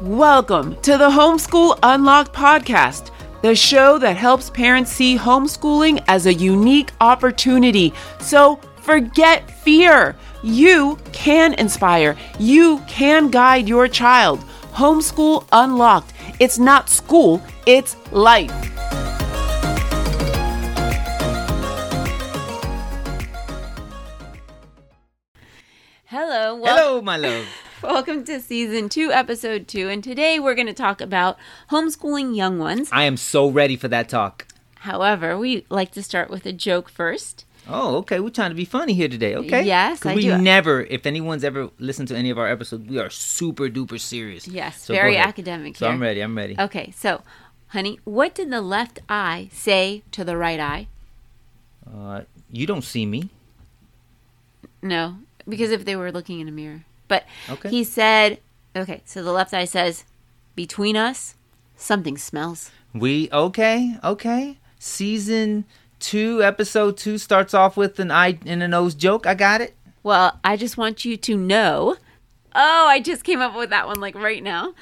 Welcome to the Homeschool Unlocked podcast, the show that helps parents see homeschooling as a unique opportunity. So forget fear. You can inspire, you can guide your child. Homeschool Unlocked. It's not school, it's life. Hello. Wel- Hello, my love. Welcome to season two, episode two. And today we're going to talk about homeschooling young ones. I am so ready for that talk. However, we like to start with a joke first. Oh, okay. We're trying to be funny here today, okay? Yes, I do. we do. never, if anyone's ever listened to any of our episodes, we are super duper serious. Yes, So very academic So here. I'm ready. I'm ready. Okay, so, honey, what did the left eye say to the right eye? Uh, you don't see me. No, because if they were looking in a mirror. But Okay. he said, okay, so the left eye says, between us, something smells. We okay, okay. Season two, episode two starts off with an eye and a nose joke. I got it. Well, I just want you to know. Oh, I just came up with that one like right now.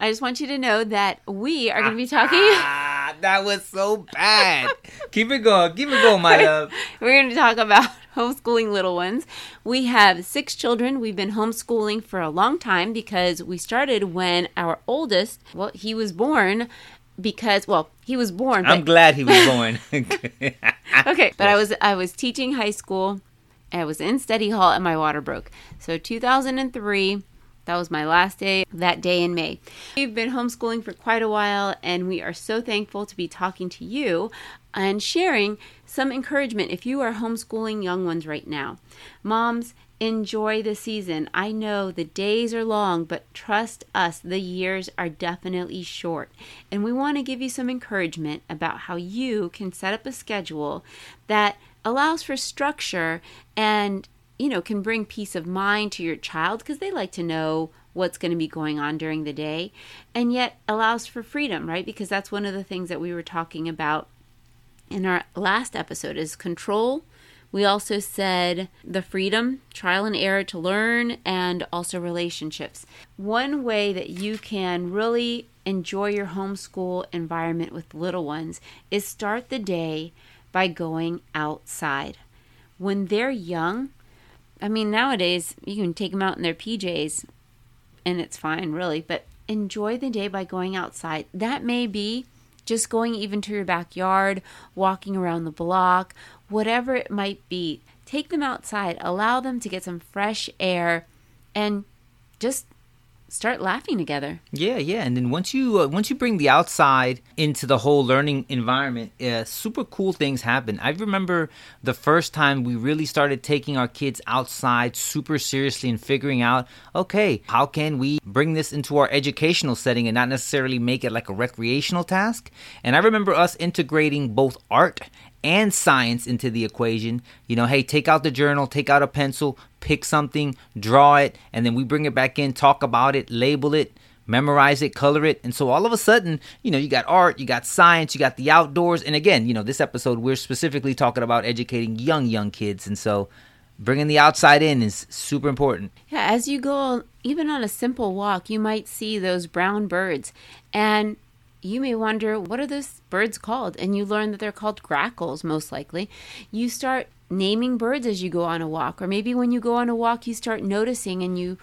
I just want you to know that we are going to be talking. Ah, that was so bad. keep it going. Keep it going, my love. We're going to talk about homeschooling little ones. We have six children. We've been homeschooling for a long time because we started when our oldest, well, he was born because, well, he was born. I'm glad he was born. okay, but I was I was teaching high school. I was in study hall and my water broke. So 2003, that was my last day that day in May. We've been homeschooling for quite a while and we are so thankful to be talking to you and sharing some encouragement if you are homeschooling young ones right now. Moms, enjoy the season. I know the days are long, but trust us, the years are definitely short. And we want to give you some encouragement about how you can set up a schedule that allows for structure and you know can bring peace of mind to your child because they like to know what's going to be going on during the day and yet allows for freedom right because that's one of the things that we were talking about in our last episode is control. We also said the freedom, trial and error to learn, and also relationships. One way that you can really enjoy your homeschool environment with little ones is start the day by going outside. When they're young, I mean, nowadays you can take them out in their PJs and it's fine, really, but enjoy the day by going outside. That may be just going even to your backyard, walking around the block, whatever it might be. Take them outside, allow them to get some fresh air, and just start laughing together. Yeah, yeah, and then once you uh, once you bring the outside into the whole learning environment, uh, super cool things happen. I remember the first time we really started taking our kids outside super seriously and figuring out, okay, how can we bring this into our educational setting and not necessarily make it like a recreational task? And I remember us integrating both art and science into the equation. You know, hey, take out the journal, take out a pencil, pick something, draw it, and then we bring it back in, talk about it, label it, memorize it, color it. And so all of a sudden, you know, you got art, you got science, you got the outdoors. And again, you know, this episode, we're specifically talking about educating young, young kids. And so bringing the outside in is super important. Yeah, as you go, even on a simple walk, you might see those brown birds. And you may wonder, what are those birds called? And you learn that they're called grackles, most likely. You start naming birds as you go on a walk. Or maybe when you go on a walk, you start noticing and you,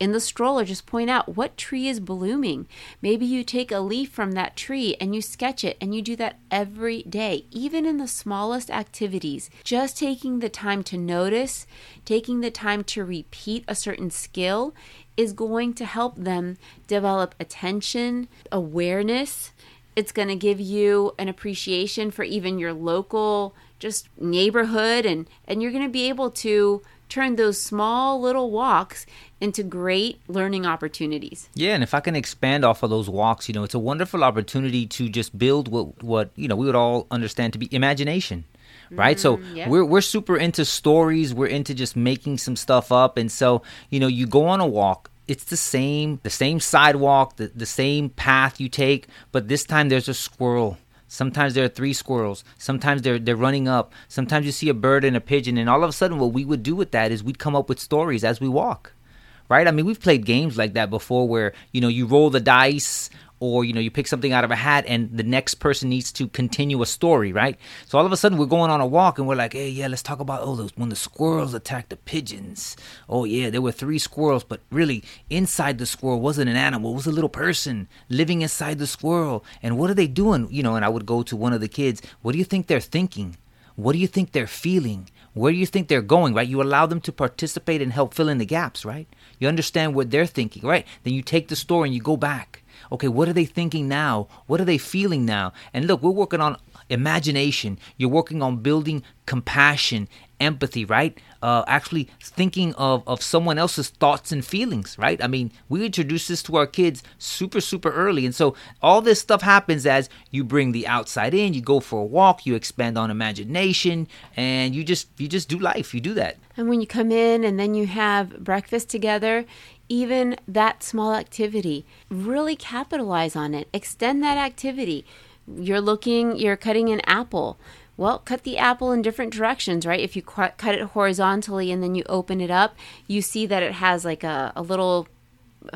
in the stroller, just point out what tree is blooming. Maybe you take a leaf from that tree and you sketch it. And you do that every day, even in the smallest activities. Just taking the time to notice, taking the time to repeat a certain skill is going to help them develop attention, awareness. It's going to give you an appreciation for even your local just neighborhood and and you're going to be able to turn those small little walks into great learning opportunities. Yeah, and if I can expand off of those walks, you know, it's a wonderful opportunity to just build what what you know we would all understand to be imagination, right? so mm, yeah. we're we're super into stories. We're into just making some stuff up, and so you know, you go on a walk. It's the same, the same sidewalk, the, the same path you take, but this time there's a squirrel. Sometimes there are three squirrels. Sometimes they're they're running up. Sometimes you see a bird and a pigeon, and all of a sudden, what we would do with that is we'd come up with stories as we walk right? I mean, we've played games like that before where, you know, you roll the dice or you know you pick something out of a hat and the next person needs to continue a story right? So all of a sudden we're going on a walk and we're like hey yeah let's talk about oh those, when the squirrels attacked the pigeons. Oh yeah there were three squirrels but really inside the squirrel wasn't an animal it was a little person living inside the squirrel. And what are they doing? You know and i would go to one of the kids what do you think they're thinking? What do you think they're feeling? Where do you think they're going right? You allow them to participate and help fill in the gaps right you understand what they're thinking right? Then you take the story and you go back okay, what are they thinking now? What are they feeling now? And look, we're working on imagination. You're working on building compassion, empathy, right? Uh, actually thinking of, of someone else's thoughts and feelings, right? I mean, we introduce this to our kids super, super early. And so all this stuff happens as you bring the outside in, you go for a walk, you expand on imagination, and you just you just do life. You do that. And when you come in and then you have breakfast together, even that small activity, really capitalize on it. Extend that activity. You're looking, you're cutting an apple. Well, cut the apple in different directions, right? If you cut it horizontally and then you open it up, you see that it has like a, a little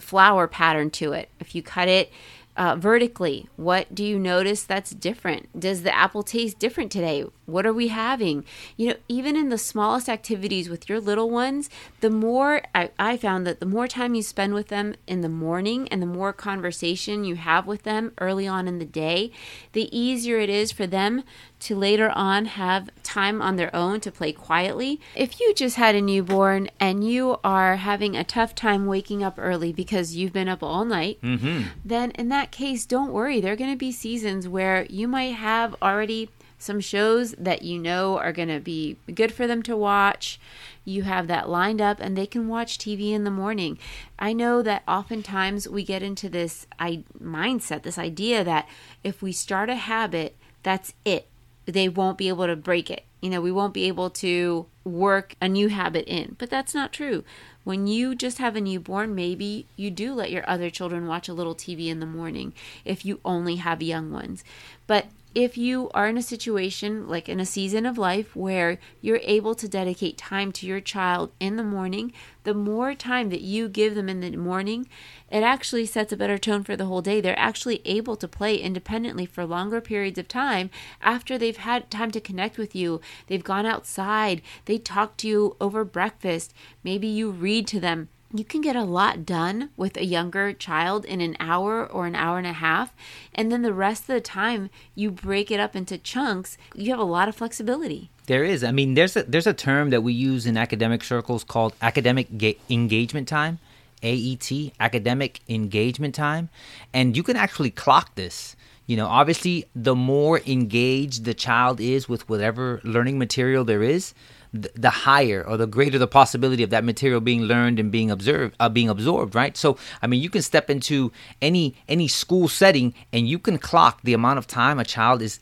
flower pattern to it. If you cut it uh, vertically, what do you notice that's different? Does the apple taste different today? What are we having? You know, even in the smallest activities with your little ones, the more I, I found that the more time you spend with them in the morning and the more conversation you have with them early on in the day, the easier it is for them to later on have time on their own to play quietly. If you just had a newborn and you are having a tough time waking up early because you've been up all night, mm-hmm. then in that case, don't worry. There are going to be seasons where you might have already some shows that you know are going to be good for them to watch. You have that lined up and they can watch TV in the morning. I know that oftentimes we get into this I- mindset, this idea that if we start a habit, that's it. They won't be able to break it. You know, we won't be able to work a new habit in. But that's not true. When you just have a newborn, maybe you do let your other children watch a little TV in the morning if you only have young ones. But if you are in a situation like in a season of life where you're able to dedicate time to your child in the morning, the more time that you give them in the morning, it actually sets a better tone for the whole day. They're actually able to play independently for longer periods of time after they've had time to connect with you. They've gone outside, they talk to you over breakfast, maybe you read to them you can get a lot done with a younger child in an hour or an hour and a half. And then the rest of the time, you break it up into chunks. You have a lot of flexibility. There is. I mean, there's a, there's a term that we use in academic circles called academic ga- engagement time, AET, academic engagement time. And you can actually clock this. You know, obviously, the more engaged the child is with whatever learning material there is, the higher or the greater the possibility of that material being learned and being observed uh, being absorbed right? So i mean you can step into any any school setting and you can clock the amount of time a child is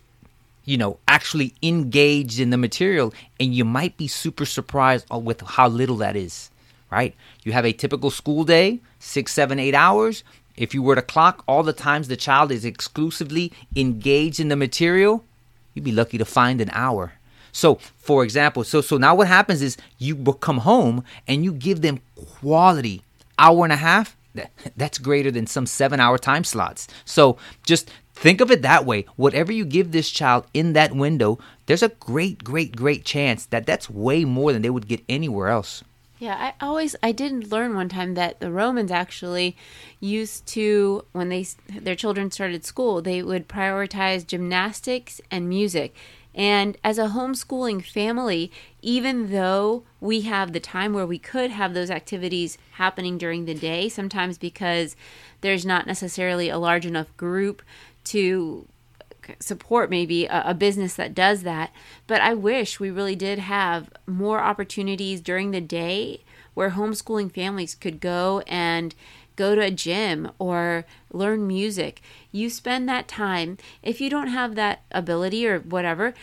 you know actually engaged in the material and you might be super surprised with how little that is right? You have a typical school day six seven eight hours. If you were to clock all the times the child is exclusively engaged in the material you'd be lucky to find an hour so, for example, so so now what happens is you come home and you give them quality hour and a half. That, That's greater than some seven hour time slots. So just think of it that way. Whatever you give this child in that window, there's a great, great, great chance that that's way more than they would get anywhere else. Yeah, I always I didn't learn one time that the Romans actually used to when they their children started school, they would prioritize gymnastics and music and as a homeschooling family, even though we have the time where we could have those activities happening during the day, sometimes because there's not necessarily a large enough group to support maybe a, a, business that does that. But I wish we really did have more opportunities during the day where homeschooling families could go and go to a gym or learn music. You spend that time. If you don't have that ability or whatever,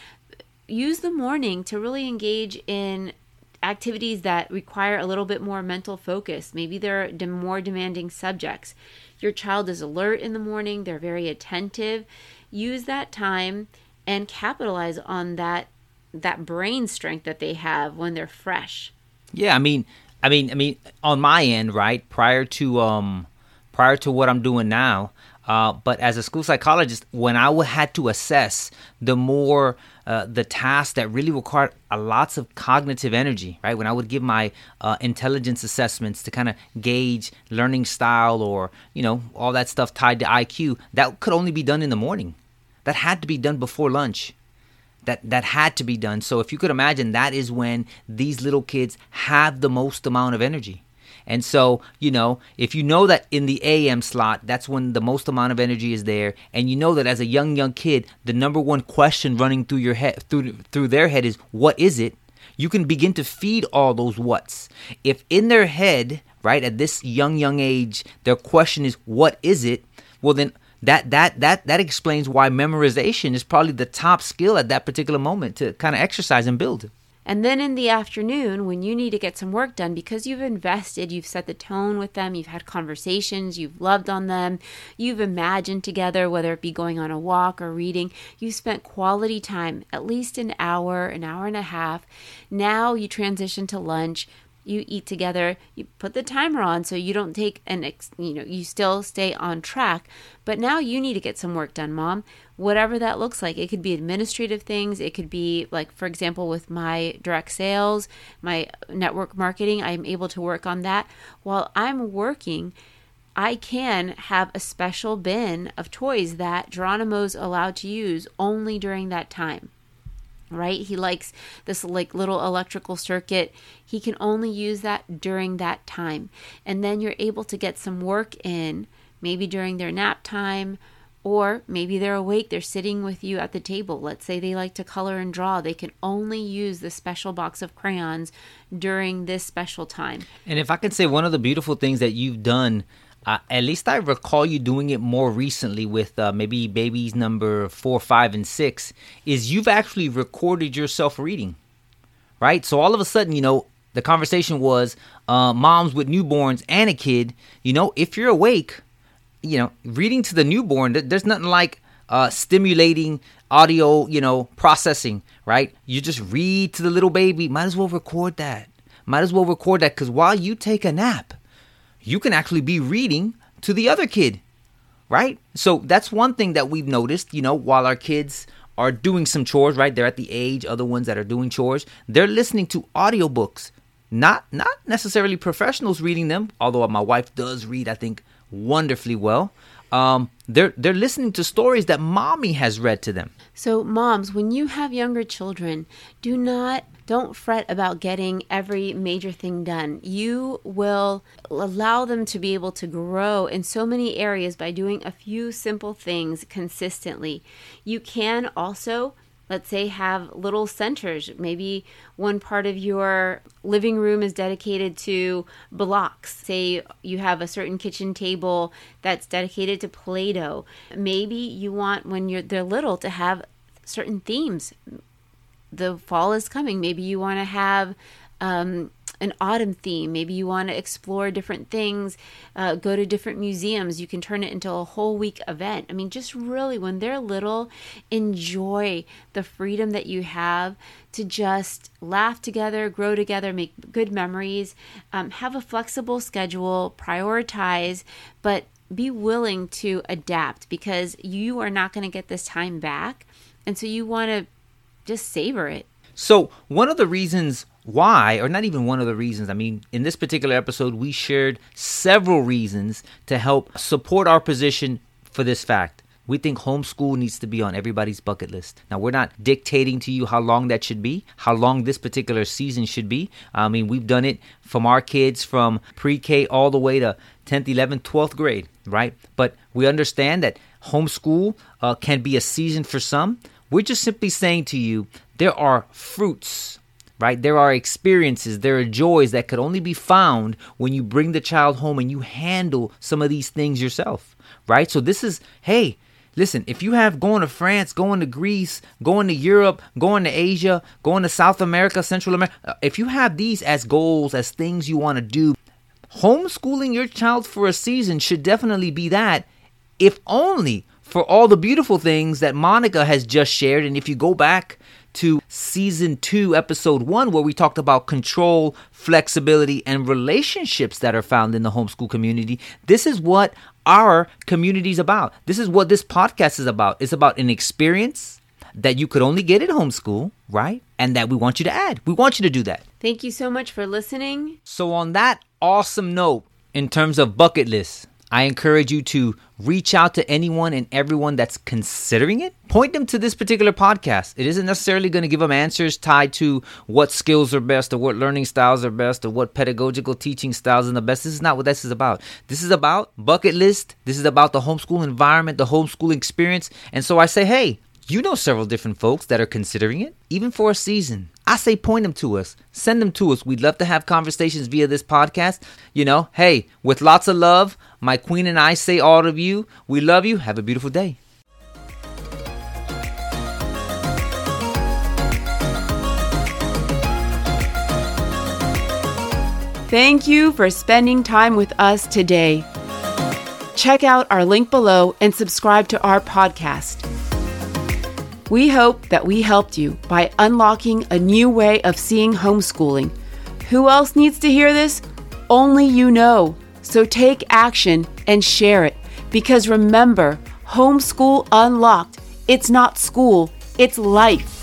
use the morning to really engage in activities that require a little bit more mental focus. Maybe they're more demanding subjects. Your child is alert in the morning, they're very attentive. Use that time and capitalize on that that brain strength that they have when they're fresh. Yeah, I mean, I mean, I mean, on my end, right? Prior to um, prior to what I'm doing now, uh, but as a school psychologist, when I had to assess the more uh, the tasks that really required a lots of cognitive energy, right? When I would give my uh, intelligence assessments to kind of gauge learning style or you know all that stuff tied to IQ, that could only be done in the morning. That had to be done before lunch. That that had to be done. So if you could imagine, that is when these little kids have the most amount of energy. And so, you know, if you know that in the AM slot, that's when the most amount of energy is there, and you know that as a young young kid, the number one question running through your head through through their head is what is it? You can begin to feed all those whats. If in their head, right, at this young young age, their question is what is it? Well then that that that that explains why memorization is probably the top skill at that particular moment to kind of exercise and build. And then in the afternoon, when you need to get some work done, because you've invested, you've set the tone with them, you've had conversations, you've loved on them, you've imagined together, whether it be going on a walk or reading, you've spent quality time, at least an hour, an hour and a half. Now you transition to lunch you eat together you put the timer on so you don't take an ex, you know you still stay on track. But now you need to get some work done mom. Whatever that looks like. It could be administrative things. It could be like for example with my direct sales my network marketing i'm able to work on that. While i'm working I can have a special bin of toys that Geronimo's allowed to use only during that time right? He likes this like little electrical circuit. He can only use that during that time. And then you're able to get some work in maybe during their nap time or maybe they're awake they're sitting with you at the table. Let's say they like to color and draw. They can only use the special box of crayons during this special time. And if i could say one of the beautiful things that you've done uh, at least I recall you doing it more recently with uh, maybe babies number four, five, and six. Is you've actually recorded yourself reading, right? So all of a sudden, you know, the conversation was uh, moms with newborns and a kid. You know, if you're awake, you know, reading to the newborn, there's nothing like uh, stimulating audio, you know, processing, right? You just read to the little baby. Might as well record that. Might as well record that because while you take a nap, you can actually be reading to the other kid, right? So that's one thing that we've noticed, you know, while our kids are doing some chores, right? They're at the age, other ones that are doing chores, they're listening to audiobooks. Not not necessarily professionals reading them, although my wife does read, I think, wonderfully well. Um, they're they're listening to stories that mommy has read to them. So, moms, when you have younger children, do not don't fret about getting every major thing done. You will allow them to be able to grow in so many areas by doing a few simple things consistently. You can also let's say have little centers. Maybe one part of your living room is dedicated to blocks. Say you have a certain kitchen table that's dedicated to play-doh. Maybe you want when you're they're little to have certain themes. The fall is coming. Maybe you want to have um, an autumn theme. Maybe you want to explore different things, uh, go to different museums. You can turn it into a whole week event. I mean, just really, when they're little, enjoy the freedom that you have to just laugh together, grow together, make good memories, um, have a flexible schedule, prioritize, but be willing to adapt because you are not going to get this time back. And so you want to just savor it. So, one of the reasons why, or not even one of the reasons, I mean, in this particular episode, we shared several reasons to help support our position for this fact. We think homeschool needs to be on everybody's bucket list. Now, we're not dictating to you how long that should be, how long this particular season should be. I mean, we've done it from our kids from pre K all the way to 10th, 11th, 12th grade, right? But we understand that homeschool uh, can be a season for some. We're just simply saying to you there are fruits, right? There are experiences, there are joys that could only be found when you bring the child home and you handle some of these things yourself, right? So this is, hey, Listen, if you have going to France, going to Greece, going to Europe, going to Asia, going to South America, Central America, uh, if you have these as goals, as things you want to do, homeschooling your child for a season should definitely be that, if only for all the beautiful things that Monica has just shared. And if you go back to season two, episode one, where we talked about control, flexibility, and relationships that are found in the homeschool community. This is what our community is about. This is what this podcast is about. It's about an experience that you could only get at homeschool, right? And that we want you to add. We want you to do that. Thank you so much for listening. So, on that awesome note, in terms of bucket list, I encourage you to reach out to anyone and everyone that's considering it. Point them to this particular podcast. It isn't necessarily going to give them answers tied to what skills are best or what learning styles are best or what pedagogical teaching styles are the best. This is not what this is about. This is about bucket list. This is about the homeschool environment, the homeschool experience. And so I say, hey, you know several different folks that are considering it, even for a season. I say point them to us, send them to us. We'd love to have conversations via this podcast. You know, hey, with lots of love, my queen and I say all of you, we love you. Have a beautiful day. Thank you for spending time with us today. Check out our link below and subscribe to our podcast. We hope that we helped you by unlocking a new way of seeing homeschooling. Who else needs to hear this? Only you know. So take action and share it. Because remember, homeschool unlocked. It's not school, it's life.